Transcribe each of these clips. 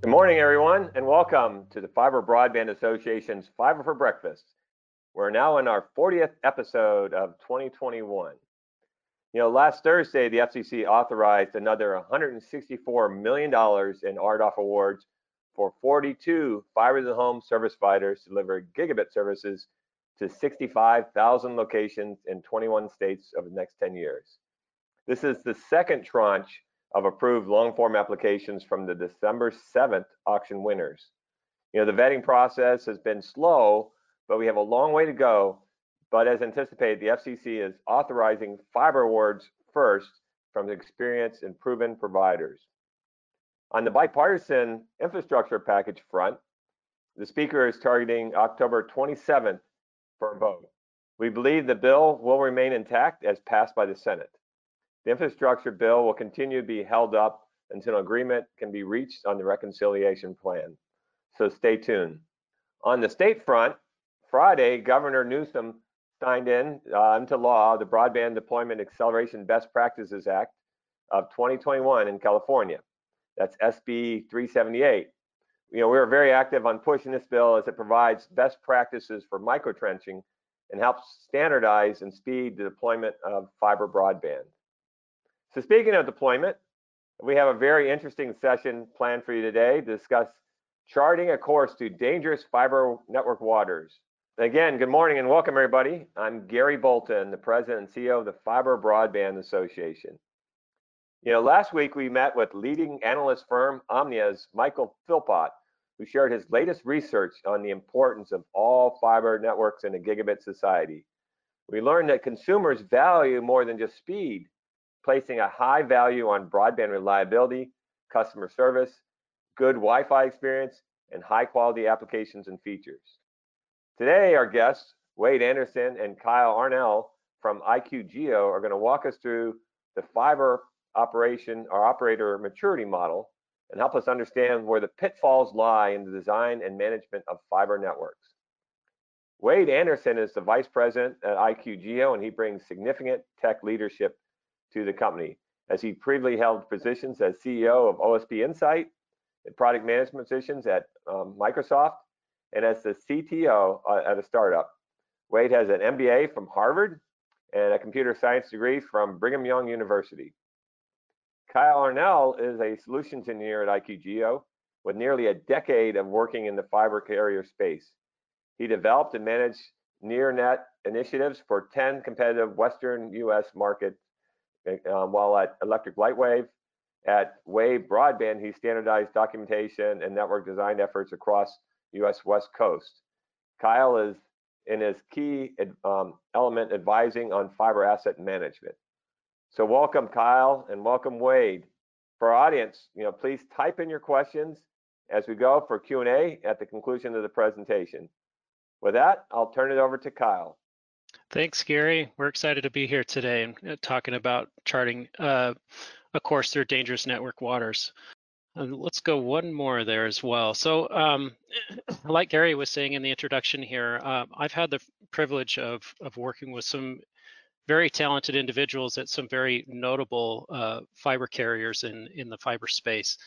Good morning, everyone, and welcome to the Fiber Broadband Association's Fiber for Breakfast. We're now in our 40th episode of 2021. You know, last Thursday, the FCC authorized another $164 million in RDOF awards for 42 fiber to the home service providers to deliver gigabit services to 65,000 locations in 21 states over the next 10 years. This is the second tranche of approved long form applications from the December 7th auction winners. You know, the vetting process has been slow, but we have a long way to go. But as anticipated, the FCC is authorizing fiber awards first from experienced and proven providers. On the bipartisan infrastructure package front, the Speaker is targeting October 27th for a vote. We believe the bill will remain intact as passed by the Senate. The infrastructure bill will continue to be held up until agreement can be reached on the reconciliation plan. So stay tuned. On the state front, Friday, Governor Newsom signed in uh, into law the Broadband Deployment Acceleration Best Practices Act of 2021 in California. That's SB 378. You know, we were very active on pushing this bill as it provides best practices for microtrenching and helps standardize and speed the deployment of fiber broadband. So speaking of deployment, we have a very interesting session planned for you today to discuss charting a course to dangerous fiber network waters. Again, good morning and welcome everybody. I'm Gary Bolton, the president and CEO of the Fiber Broadband Association. You know, last week we met with leading analyst firm Omdia's Michael Philpott, who shared his latest research on the importance of all fiber networks in a gigabit society. We learned that consumers value more than just speed, placing a high value on broadband reliability, customer service, good Wi-Fi experience, and high quality applications and features. Today, our guests, Wade Anderson and Kyle Arnell from IQGeo are going to walk us through the fiber operation or operator maturity model and help us understand where the pitfalls lie in the design and management of fiber networks. Wade Anderson is the vice president at IQGeo and he brings significant tech leadership to the company, as he previously held positions as CEO of OSP Insight, and product management positions at um, Microsoft, and as the CTO uh, at a startup. Wade has an MBA from Harvard and a computer science degree from Brigham Young University. Kyle Arnell is a solutions engineer at IQGeo with nearly a decade of working in the fiber carrier space. He developed and managed near net initiatives for 10 competitive Western US market um, while at Electric Lightwave, at Wave Broadband, he standardized documentation and network design efforts across U.S. West Coast. Kyle is in his key um, element advising on fiber asset management. So welcome, Kyle, and welcome, Wade. For our audience, you know, please type in your questions as we go for Q&A at the conclusion of the presentation. With that, I'll turn it over to Kyle. Thanks, Gary. We're excited to be here today and uh, talking about charting uh, a course through dangerous network waters. And let's go one more there as well. So, um, like Gary was saying in the introduction here, uh, I've had the privilege of of working with some very talented individuals at some very notable uh, fiber carriers in in the fiber space.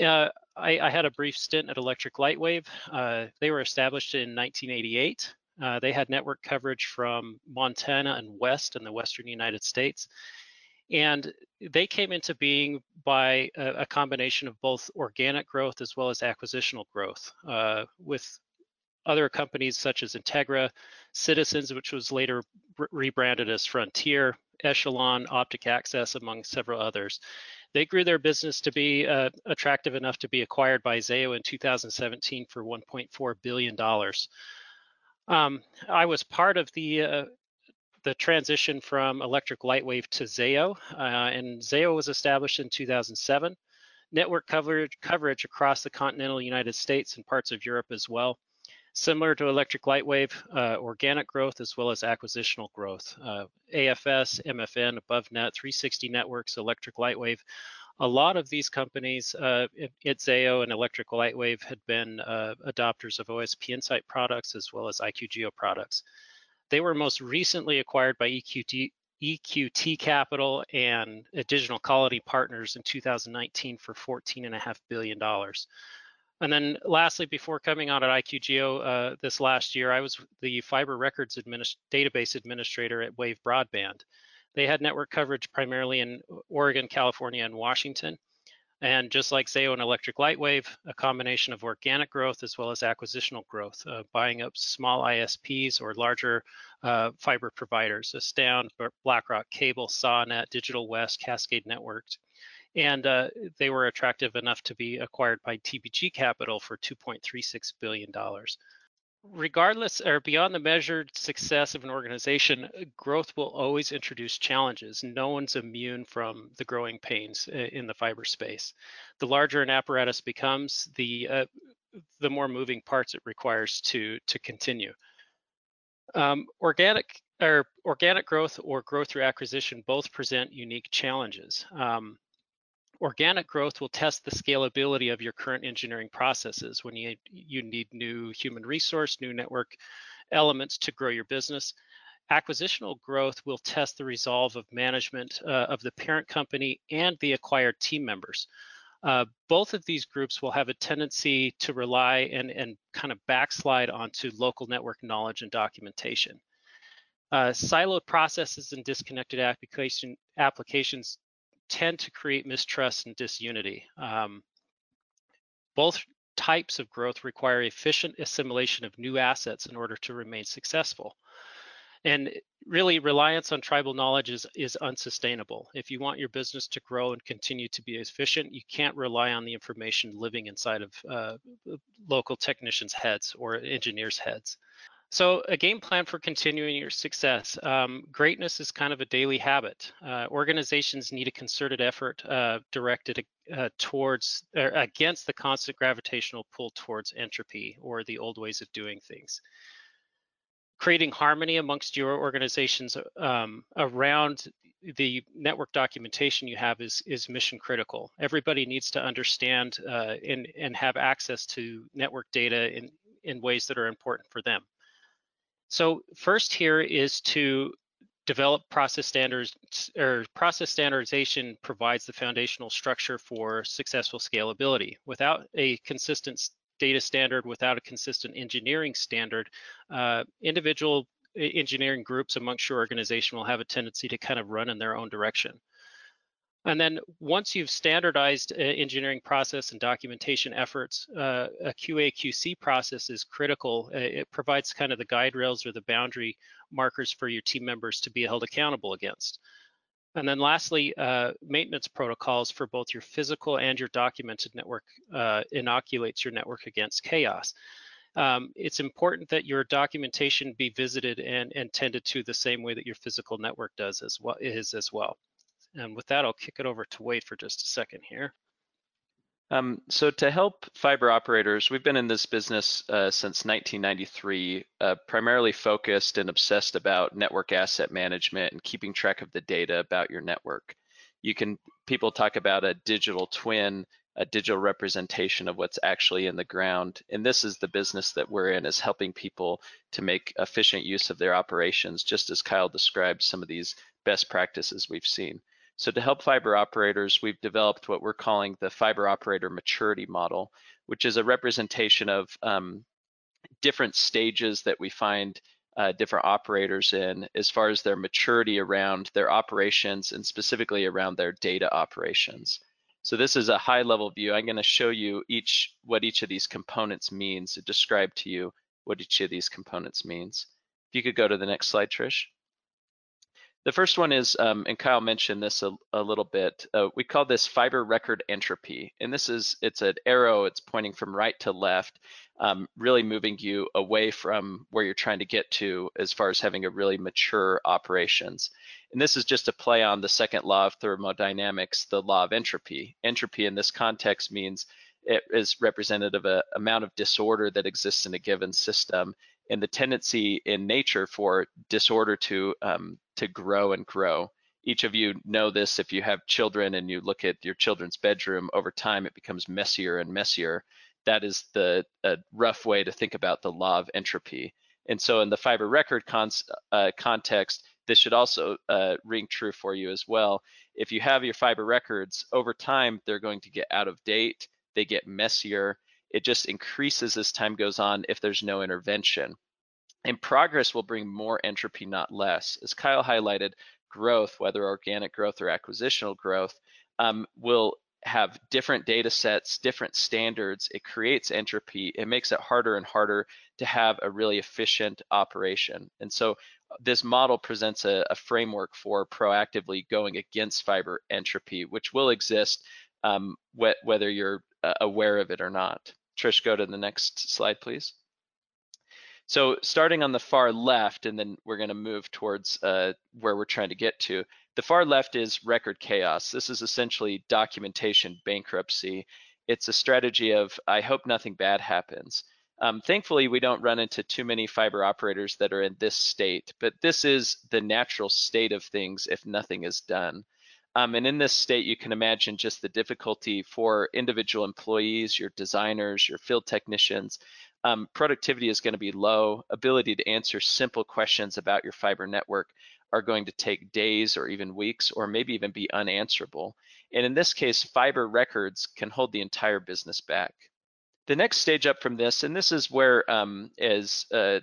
Uh, I, I, had a brief stint at Electric Lightwave. Uh, they were established in 1988. Uh, they had network coverage from Montana and west in the western United States. And they came into being by a, a combination of both organic growth as well as acquisitional growth uh, with other companies such as Integra, Citizens, which was later rebranded as Frontier, Eschelon, Optic Access, among several others. They grew their business to be uh, attractive enough to be acquired by Zayo in 2017 for $1.4 billion. Um, I was part of the uh, the transition from Electric Lightwave to Zayo, uh, and Zayo was established in 2007. Network coverage coverage across the continental United States and parts of Europe as well. Similar to Electric Lightwave, uh, organic growth as well as acquisitional growth. Uh, AFS, MFN, AboveNet, 360 Networks, Electric Lightwave, a lot of these companies, uh, Zayo and Electric Lightwave had been uh, adopters of OSP Insight products as well as IQGeo products. They were most recently acquired by EQT, EQT Capital and Digital Colony Partners in 2019 for $14.5 billion. And then lastly, before coming on at IQGeo uh, this last year, I was the fiber records administ database administrator at Wave Broadband. They had network coverage primarily in Oregon, California, and Washington. And just like Zayo and Electric Lightwave, a combination of organic growth as well as acquisitional growth, uh, buying up small ISPs or larger uh, fiber providers, Astound, BlackRock Cable, SawNet, Digital West, Cascade Networks. And uh, they were attractive enough to be acquired by TPG Capital for $2.36 billion regardless or beyond the measured success of an organization, growth will always introduce challenges. No one's immune from the growing pains in the fiber space. The larger an apparatus becomes, the uh, the more moving parts it requires to to continue. Um, organic or organic growth or growth through acquisition both present unique challenges. Um, organic growth will test the scalability of your current engineering processes when you, you need new human resource, new network elements to grow your business. Acquisitional growth will test the resolve of management uh, of the parent company and the acquired team members. Uh, both of these groups will have a tendency to rely and, and kind of backslide onto local network knowledge and documentation. Uh, siloed processes and disconnected application, applications tend to create mistrust and disunity. Um, both types of growth require efficient assimilation of new assets in order to remain successful. And really, reliance on tribal knowledge is, is unsustainable. If you want your business to grow and continue to be efficient, you can't rely on the information living inside of uh, local technicians' heads or engineers' heads. So a game plan for continuing your success. Um, greatness is kind of a daily habit. Uh, organizations need a concerted effort uh, directed uh, towards or against the constant gravitational pull towards entropy or the old ways of doing things. Creating harmony amongst your organizations um, around the network documentation you have is is mission critical. Everybody needs to understand uh, and and have access to network data in in ways that are important for them. So first here is to develop process standards or process standardization provides the foundational structure for successful scalability. Without a consistent data standard, without a consistent engineering standard, uh, individual engineering groups amongst your organization will have a tendency to kind of run in their own direction. And then once you've standardized uh, engineering process and documentation efforts, uh, a QA QC process is critical. Uh, it provides kind of the guide rails or the boundary markers for your team members to be held accountable against. And then lastly, uh, maintenance protocols for both your physical and your documented network uh, inoculates your network against chaos. Um, it's important that your documentation be visited and, and tended to the same way that your physical network does as well is as well. And with that, I'll kick it over to Wade for just a second here. Um, so to help fiber operators, we've been in this business uh, since 1993, uh, primarily focused and obsessed about network asset management and keeping track of the data about your network. You can, people talk about a digital twin, a digital representation of what's actually in the ground. And this is the business that we're in is helping people to make efficient use of their operations, just as Kyle described some of these best practices we've seen. So to help fiber operators, we've developed what we're calling the fiber operator maturity model, which is a representation of um, different stages that we find uh, different operators in as far as their maturity around their operations and specifically around their data operations. So this is a high level view. I'm going to show you each what each of these components means, describe to you what each of these components means. If you could go to the next slide, Trish. The first one is, um, and Kyle mentioned this a, a little bit, uh, we call this fiber record entropy. And this is, it's an arrow, it's pointing from right to left, um, really moving you away from where you're trying to get to as far as having a really mature operations. And this is just a play on the second law of thermodynamics, the law of entropy. Entropy in this context means it is representative of a amount of disorder that exists in a given system and the tendency in nature for disorder to um, to grow and grow. Each of you know this if you have children and you look at your children's bedroom over time, it becomes messier and messier. That is the rough way to think about the law of entropy. And so in the fiber record uh, context, this should also uh, ring true for you as well. If you have your fiber records over time, they're going to get out of date, they get messier. It just increases as time goes on if there's no intervention. And progress will bring more entropy, not less. As Kyle highlighted, growth, whether organic growth or acquisitional growth, um, will have different data sets, different standards. It creates entropy. It makes it harder and harder to have a really efficient operation. And so uh, this model presents a, a framework for proactively going against fiber entropy, which will exist um, wh whether you're uh, aware of it or not. Trish, go to the next slide, please. So starting on the far left, and then we're going to move towards uh, where we're trying to get to. The far left is record chaos. This is essentially documentation bankruptcy. It's a strategy of, I hope nothing bad happens. Um, thankfully, we don't run into too many fiber operators that are in this state, but this is the natural state of things if nothing is done. Um, and in this state, you can imagine just the difficulty for individual employees, your designers, your field technicians. Um, productivity is going to be low. Ability to answer simple questions about your fiber network are going to take days or even weeks or maybe even be unanswerable. And in this case, fiber records can hold the entire business back. The next stage up from this, and this is where um, as a,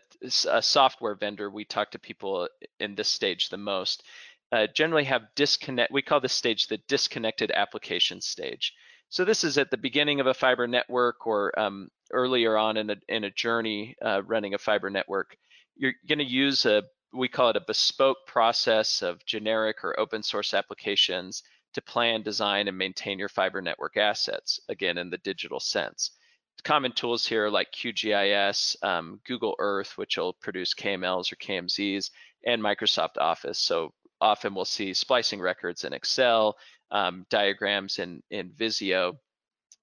a software vendor, we talk to people in this stage the most, uh, generally have disconnect, we call this stage the disconnected application stage. So this is at the beginning of a fiber network or um, earlier on in a, in a journey uh, running a fiber network. You're gonna use a, we call it a bespoke process of generic or open source applications to plan, design, and maintain your fiber network assets, again, in the digital sense. Common tools here like QGIS, um, Google Earth, which will produce KMLs or KMZs, and Microsoft Office. So often we'll see splicing records in Excel, um, diagrams in, in Visio.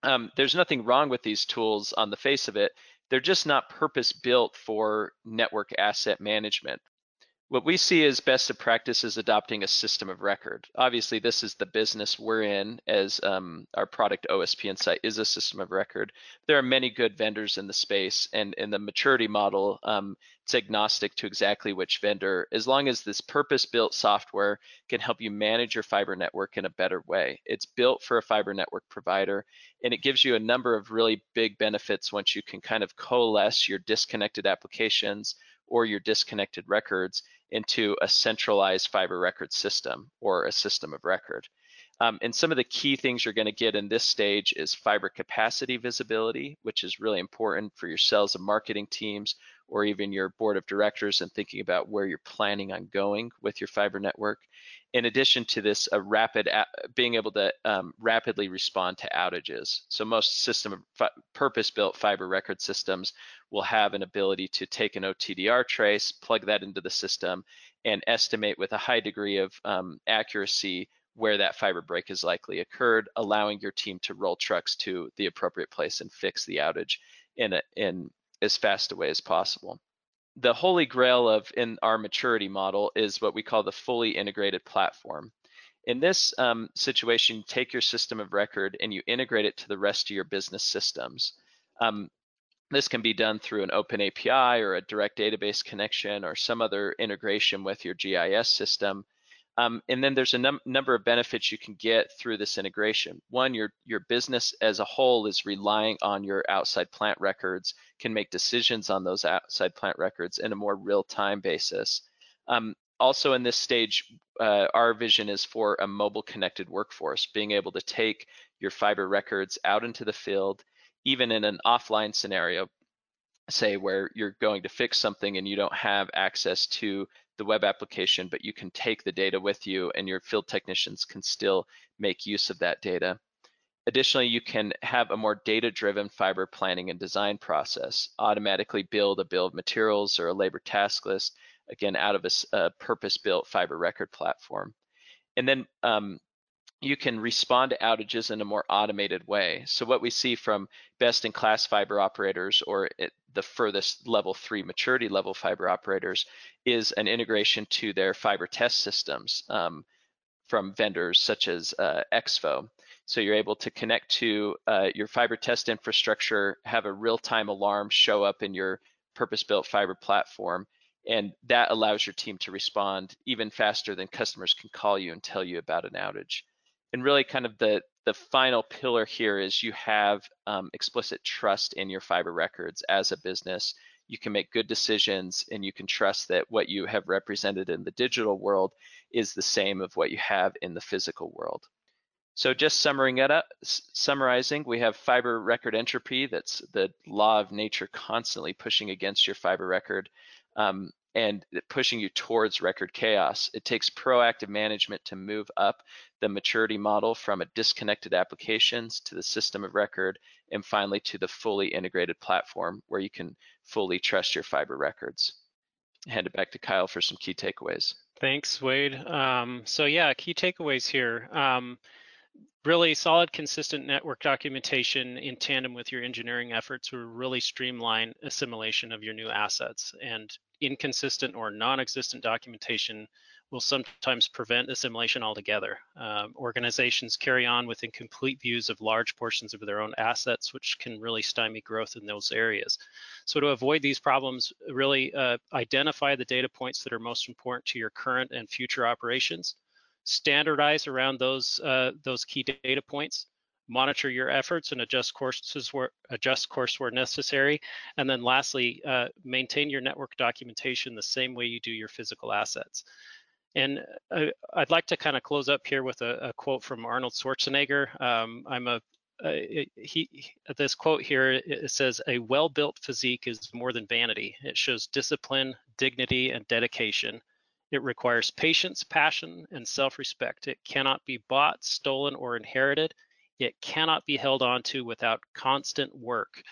Um, there's nothing wrong with these tools on the face of it. They're just not purpose built for network asset management. What we see as best of practice is adopting a system of record. Obviously, this is the business we're in as um, our product OSP Insight is a system of record. There are many good vendors in the space and in the maturity model, um, it's agnostic to exactly which vendor, as long as this purpose-built software can help you manage your fiber network in a better way. It's built for a fiber network provider, and it gives you a number of really big benefits once you can kind of coalesce your disconnected applications or your disconnected records into a centralized fiber record system or a system of record. Um, and some of the key things you're going to get in this stage is fiber capacity visibility, which is really important for your sales and marketing teams or even your board of directors and thinking about where you're planning on going with your fiber network. In addition to this, a rapid being able to um, rapidly respond to outages. So most system purpose-built fiber record systems will have an ability to take an OTDR trace, plug that into the system, and estimate with a high degree of um, accuracy where that fiber break has likely occurred, allowing your team to roll trucks to the appropriate place and fix the outage in, a, in as fast a way as possible. The holy grail of in our maturity model is what we call the fully integrated platform. In this um, situation, you take your system of record and you integrate it to the rest of your business systems. Um, this can be done through an open API or a direct database connection or some other integration with your GIS system. Um, and then there's a num number of benefits you can get through this integration. One, your, your business as a whole is relying on your outside plant records, can make decisions on those outside plant records in a more real-time basis. Um, also in this stage, uh, our vision is for a mobile connected workforce, being able to take your fiber records out into the field, even in an offline scenario, say where you're going to fix something and you don't have access to the web application, but you can take the data with you and your field technicians can still make use of that data. Additionally, you can have a more data-driven fiber planning and design process, automatically build a bill of materials or a labor task list, again, out of a, a purpose-built fiber record platform. And then um, you can respond to outages in a more automated way. So what we see from best in class fiber operators or the furthest level three maturity level fiber operators is an integration to their fiber test systems um, from vendors such as uh. So you're able to connect to uh, your fiber test infrastructure, have a real-time alarm show up in your purpose-built fiber platform, and that allows your team to respond even faster than customers can call you and tell you about an outage and really kind of the the final pillar here is you have um, explicit trust in your fiber records as a business. You can make good decisions and you can trust that what you have represented in the digital world is the same of what you have in the physical world. So just summarizing it up, summarizing, we have fiber record entropy. That's the law of nature constantly pushing against your fiber record. Um, and pushing you towards record chaos. It takes proactive management to move up the maturity model from a disconnected applications to the system of record and finally to the fully integrated platform where you can fully trust your fiber records. Hand it back to Kyle for some key takeaways. Thanks, Wade. Um, so yeah, key takeaways here. Um, really solid, consistent network documentation in tandem with your engineering efforts will really streamline assimilation of your new assets. And inconsistent or non-existent documentation will sometimes prevent assimilation altogether. Um, organizations carry on with incomplete views of large portions of their own assets, which can really stymie growth in those areas. So to avoid these problems, really uh, identify the data points that are most important to your current and future operations, standardize around those, uh, those key data points, monitor your efforts and adjust courses where adjust course where necessary. And then lastly, uh, maintain your network documentation the same way you do your physical assets. And uh, I'd like to kind of close up here with a, a quote from Arnold Schwarzenegger. Um, I'm a uh, he, this quote here says a well-built physique is more than vanity it shows discipline dignity and dedication it requires patience passion and self-respect it cannot be bought stolen or inherited it cannot be held onto without constant work.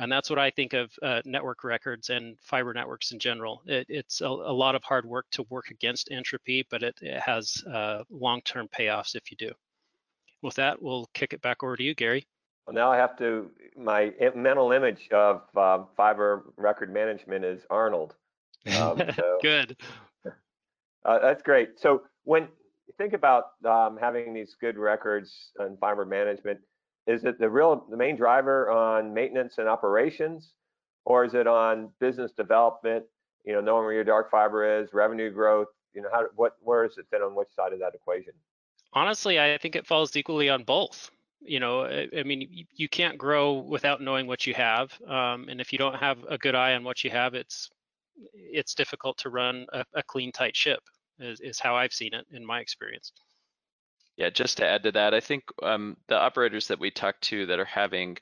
And that's what I think of uh, network records and fiber networks in general. It, it's a, a, lot of hard work to work against entropy, but it, it has uh, long-term payoffs if you do. With that, we'll kick it back over to you, Gary. Well, now I have to, my mental image of uh, fiber record management is Arnold. Um, so, Good. Uh, that's great. So when you think about um, having these good records and fiber management, is it the real the main driver on maintenance and operations, or is it on business development? You know, knowing where your dark fiber is, revenue growth. You know, how what where does it fit on which side of that equation? Honestly, I think it falls equally on both. You know, I, I mean, you can't grow without knowing what you have, um, and if you don't have a good eye on what you have, it's it's difficult to run a, a clean, tight ship is, is how I've seen it in my experience. Yeah, just to add to that, I think um, the operators that we talk to that are having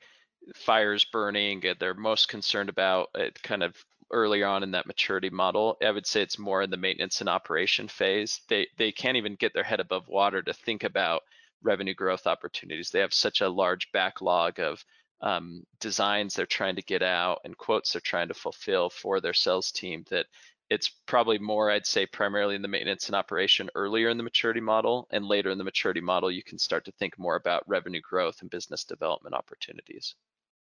fires burning, they're most concerned about it kind of earlier on in that maturity model. I would say it's more in the maintenance and operation phase. They they can't even get their head above water to think about revenue growth opportunities. They have such a large backlog of um, designs they're trying to get out and quotes they're trying to fulfill for their sales team that it's probably more, I'd say, primarily in the maintenance and operation earlier in the maturity model, and later in the maturity model, you can start to think more about revenue growth and business development opportunities.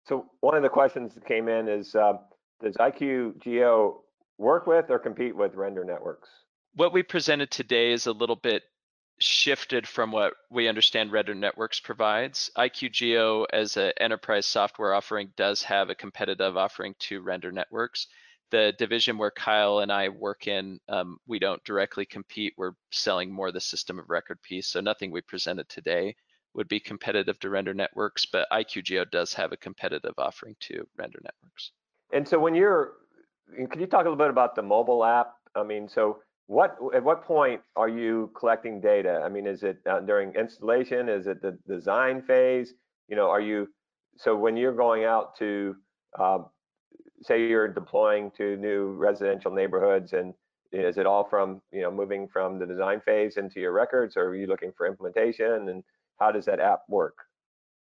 So one of the questions that came in is, uh, does IQ Geo work with or compete with render networks? What we presented today is a little bit shifted from what we understand Render Networks provides. IQ Geo as an enterprise software offering does have a competitive offering to Render Networks the division where Kyle and I work in, um, we don't directly compete. We're selling more the system of record piece. So nothing we presented today would be competitive to render networks, but IQGeo does have a competitive offering to render networks. And so when you're, can you talk a little bit about the mobile app? I mean, so what at what point are you collecting data? I mean, is it uh, during installation? Is it the design phase? You know, are you so when you're going out to uh, say you're deploying to new residential neighborhoods and is it all from you know moving from the design phase into your records or are you looking for implementation and how does that app work?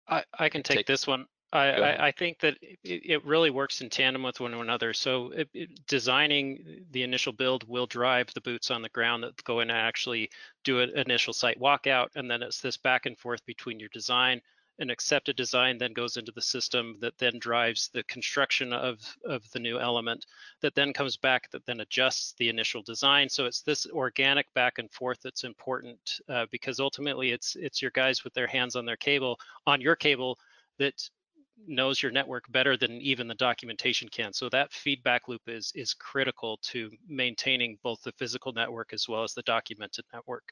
I, I can take, take this one. I, I, I, think that it, it, really works in tandem with one another. So it, it, designing the initial build will drive the boots on the ground that go in and actually do an initial site walkout, and then it's this back and forth between your design an accepted design then goes into the system that then drives the construction of, of the new element that then comes back that then adjusts the initial design. So it's this organic back and forth that's important uh, because ultimately it's it's your guys with their hands on their cable on your cable that knows your network better than even the documentation can. So that feedback loop is is critical to maintaining both the physical network as well as the documented network.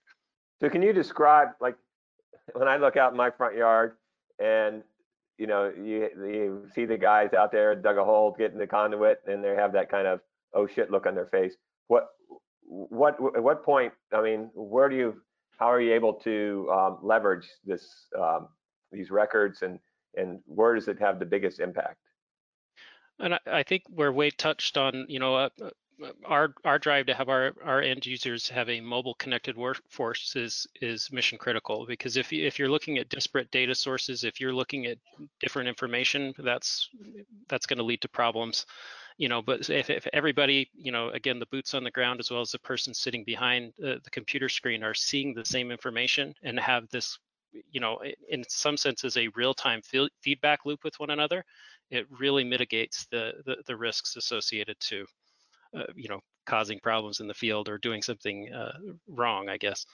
So can you describe like when I look out in my front yard, and you know you you see the guys out there dug a hole getting the conduit and they have that kind of oh shit look on their face. What what at what point i mean where do you how are you able to um, leverage this um, these records and and where does it have the biggest impact? And I, I think where Wade touched on, you know, uh, our our drive to have our our end users have a mobile connected workforce is is mission critical because if you if you're looking at disparate data sources if you're looking at different information that's that's going to lead to problems. You know but if, if everybody you know again the boots on the ground as well as the person sitting behind the, the computer screen are seeing the same information and have this you know in some senses a real-time feedback loop with one another it really mitigates the, the the risks associated to uh, you know, causing problems in the field or doing something uh, wrong, I guess.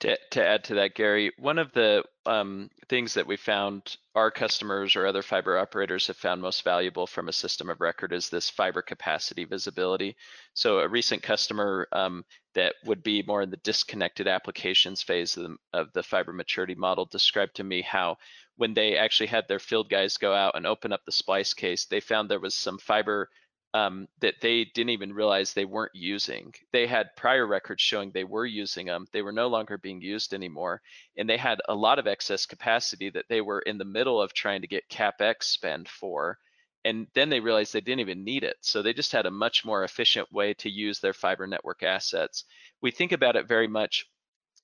To, to add to that, Gary, one of the um, things that we found our customers or other fiber operators have found most valuable from a system of record is this fiber capacity visibility. So a recent customer um, that would be more in the disconnected applications phase of the, of the fiber maturity model described to me how when they actually had their field guys go out and open up the splice case, they found there was some fiber um, that they didn't even realize they weren't using. They had prior records showing they were using them. They were no longer being used anymore. And they had a lot of excess capacity that they were in the middle of trying to get CapEx spend for. And then they realized they didn't even need it. So they just had a much more efficient way to use their fiber network assets. We think about it very much,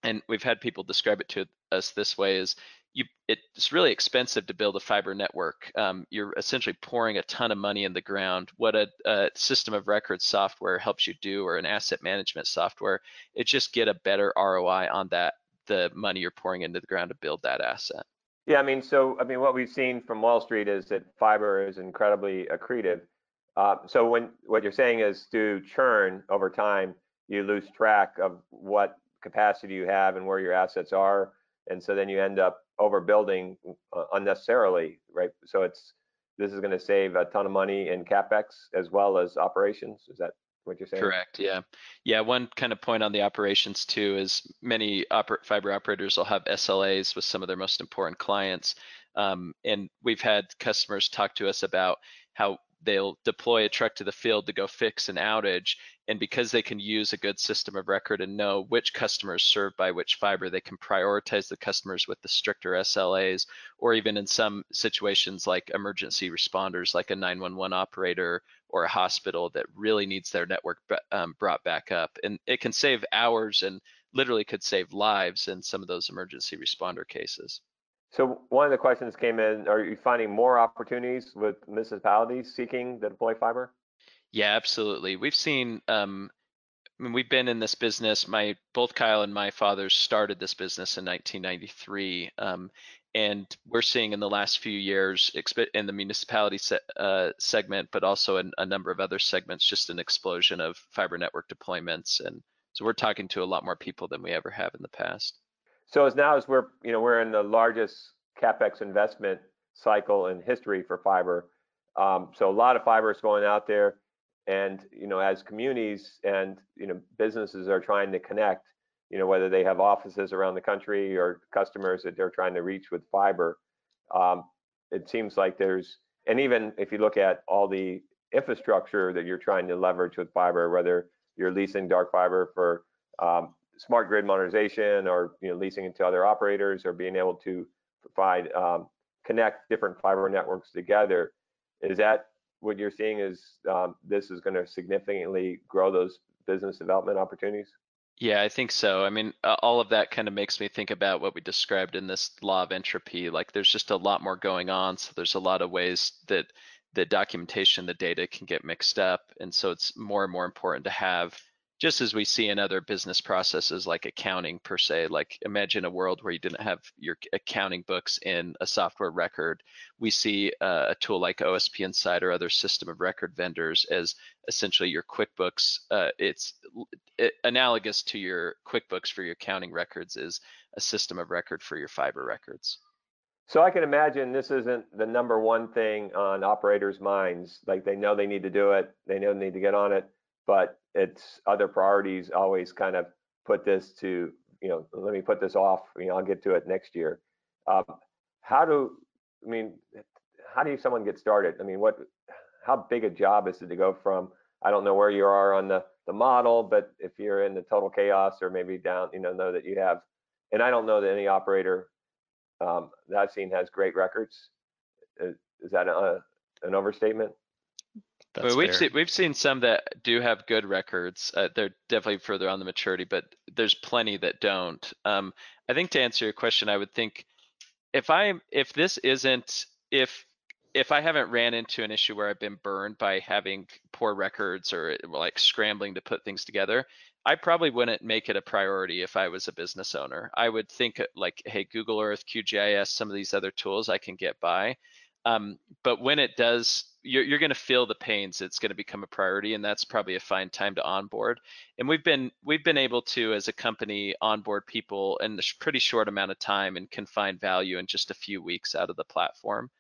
and we've had people describe it to us this way is you, it's really expensive to build a fiber network. Um, you're essentially pouring a ton of money in the ground. What a, a, system of record software helps you do, or an asset management software, it just get a better ROI on that the money you're pouring into the ground to build that asset. Yeah, I mean, so I mean, what we've seen from Wall Street is that fiber is incredibly accretive. Uh, so when what you're saying is through churn over time, you lose track of what capacity you have and where your assets are, and so then you end up overbuilding uh, unnecessarily, right? So it's this is going to save a ton of money in capex as well as operations. Is that what you're saying? Correct. Yeah. Yeah. One kind of point on the operations too is many oper- fiber operators will have SLAs with some of their most important clients, um, and we've had customers talk to us about how they'll deploy a truck to the field to go fix an outage and because they can use a good system of record and know which customers served by which fiber they can prioritize the customers with the stricter slas or even in some situations like emergency responders like a 911 operator or a hospital that really needs their network um, brought back up and it can save hours and literally could save lives in some of those emergency responder cases so one of the questions came in, are you finding more opportunities with municipalities seeking to deploy fiber? Yeah, absolutely. We've seen, um, I mean, we've been in this business. My both Kyle and my fathers started this business in 1993, um, and we're seeing in the last few years in the municipality se uh, segment, but also in a number of other segments, just an explosion of fiber network deployments. And so we're talking to a lot more people than we ever have in the past. So as now as we're you know we're in the largest capex investment cycle in history for fiber. Um, so a lot of fiber is going out there, and you know as communities and you know businesses are trying to connect, you know whether they have offices around the country or customers that they're trying to reach with fiber, um, it seems like there's and even if you look at all the infrastructure that you're trying to leverage with fiber, whether you're leasing dark fiber for um, smart grid modernization or you know leasing it to other operators or being able to provide um, connect different fiber networks together is that what you're seeing is um, this is going to significantly grow those business development opportunities Yeah, I think so. I mean, all of that kind of makes me think about what we described in this law of entropy. Like, there's just a lot more going on. So there's a lot of ways that the documentation, the data can get mixed up, and so it's more and more important to have just as we see in other business processes like accounting per se like imagine a world where you didn't have your accounting books in a software record. We see uh, a tool like osp insight or other system of record vendors as essentially your quickbooks uh, it's it, analogous to your quickbooks for your accounting records is a system of record for your fiber records. So i can imagine this isn't the number one thing on operators minds. Like they know they need to do it. They know they need to get on it but it's other priorities always kind of put this to you know let me put this off you know i'll get to it next year. Um, how do i mean how do you someone get started? I mean what how big a job is it to go from i don't know where you are on the the model but if you're in the total chaos or maybe down you know know that you have and i don't know that any operator um, that i've seen has great records. Is, is that a, an overstatement that's we've seen we've seen some that do have good records. Uh, they're definitely further on the maturity, but there's plenty that don't. Um, I think to answer your question, I would think if I if this isn't if if I haven't ran into an issue where I've been burned by having poor records or like scrambling to put things together, I probably wouldn't make it a priority if I was a business owner. I would think like, hey, Google Earth, QGIS, some of these other tools I can get by. Um, but when it does you're, you're going to feel the pains it's going to become a priority and that's probably a fine time to onboard. And we've been we've been able to as a company onboard people in a pretty short amount of time and can find value in just a few weeks out of the platform.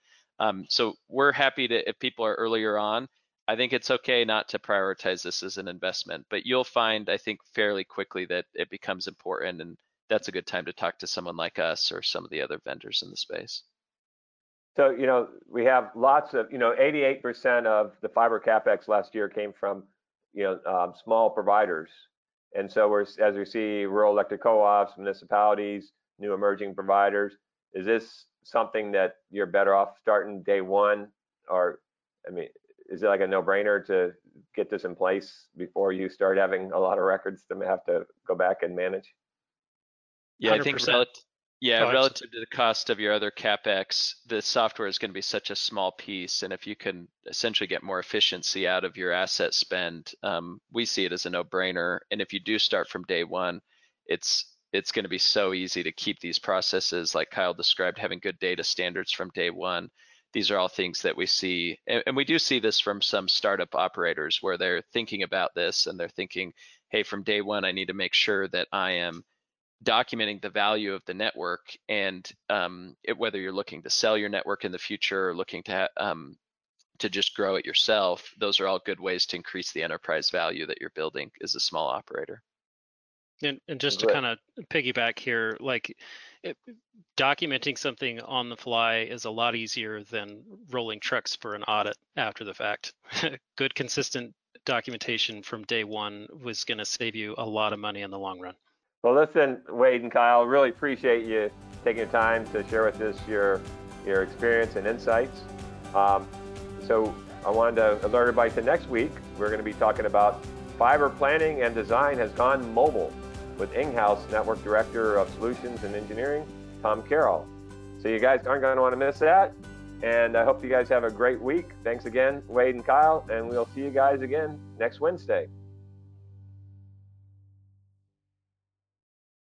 Um, so we're happy to if people are earlier on i think it's okay not to prioritize this as an investment but you'll find i think fairly quickly that it becomes important and that's a good time to talk to someone like us or some of the other vendors in the space so, you know, we have lots of, you know, 88% of the fiber capex last year came from, you know, um, small providers. And so we're, as we see rural electric co-ops, municipalities, new emerging providers, is this something that you're better off starting day one? Or, I mean, is it like a no-brainer to get this in place before you start having a lot of records to have to go back and manage? Yeah, 100%. I think so. Yeah, relative to the cost of your other capex, the software is going to be such a small piece, and if you can essentially get more efficiency out of your asset spend, um, we see it as a no-brainer. And if you do start from day one, it's it's going to be so easy to keep these processes, like Kyle described, having good data standards from day one. These are all things that we see, and, and we do see this from some startup operators where they're thinking about this and they're thinking, hey, from day one, I need to make sure that I am documenting the value of the network and um, it, whether you're looking to sell your network in the future or looking to um, to just grow it yourself those are all good ways to increase the enterprise value that you're building as a small operator. And, and just to kind of piggyback here like it, documenting something on the fly is a lot easier than rolling trucks for an audit after the fact. Good consistent documentation from day one was going to save you a lot of money in the long run well, listen, Wade and Kyle, really appreciate you taking the time to share with us your your experience and insights. Um, so I wanted to alert everybody to next week. We're going to be talking about fiber planning and design has gone mobile with Inghouse Network Director of Solutions and Engineering, Tom Carroll. So you guys aren't going to want to miss that. And I hope you guys have a great week. Thanks again, Wade and Kyle, and we'll see you guys again next Wednesday.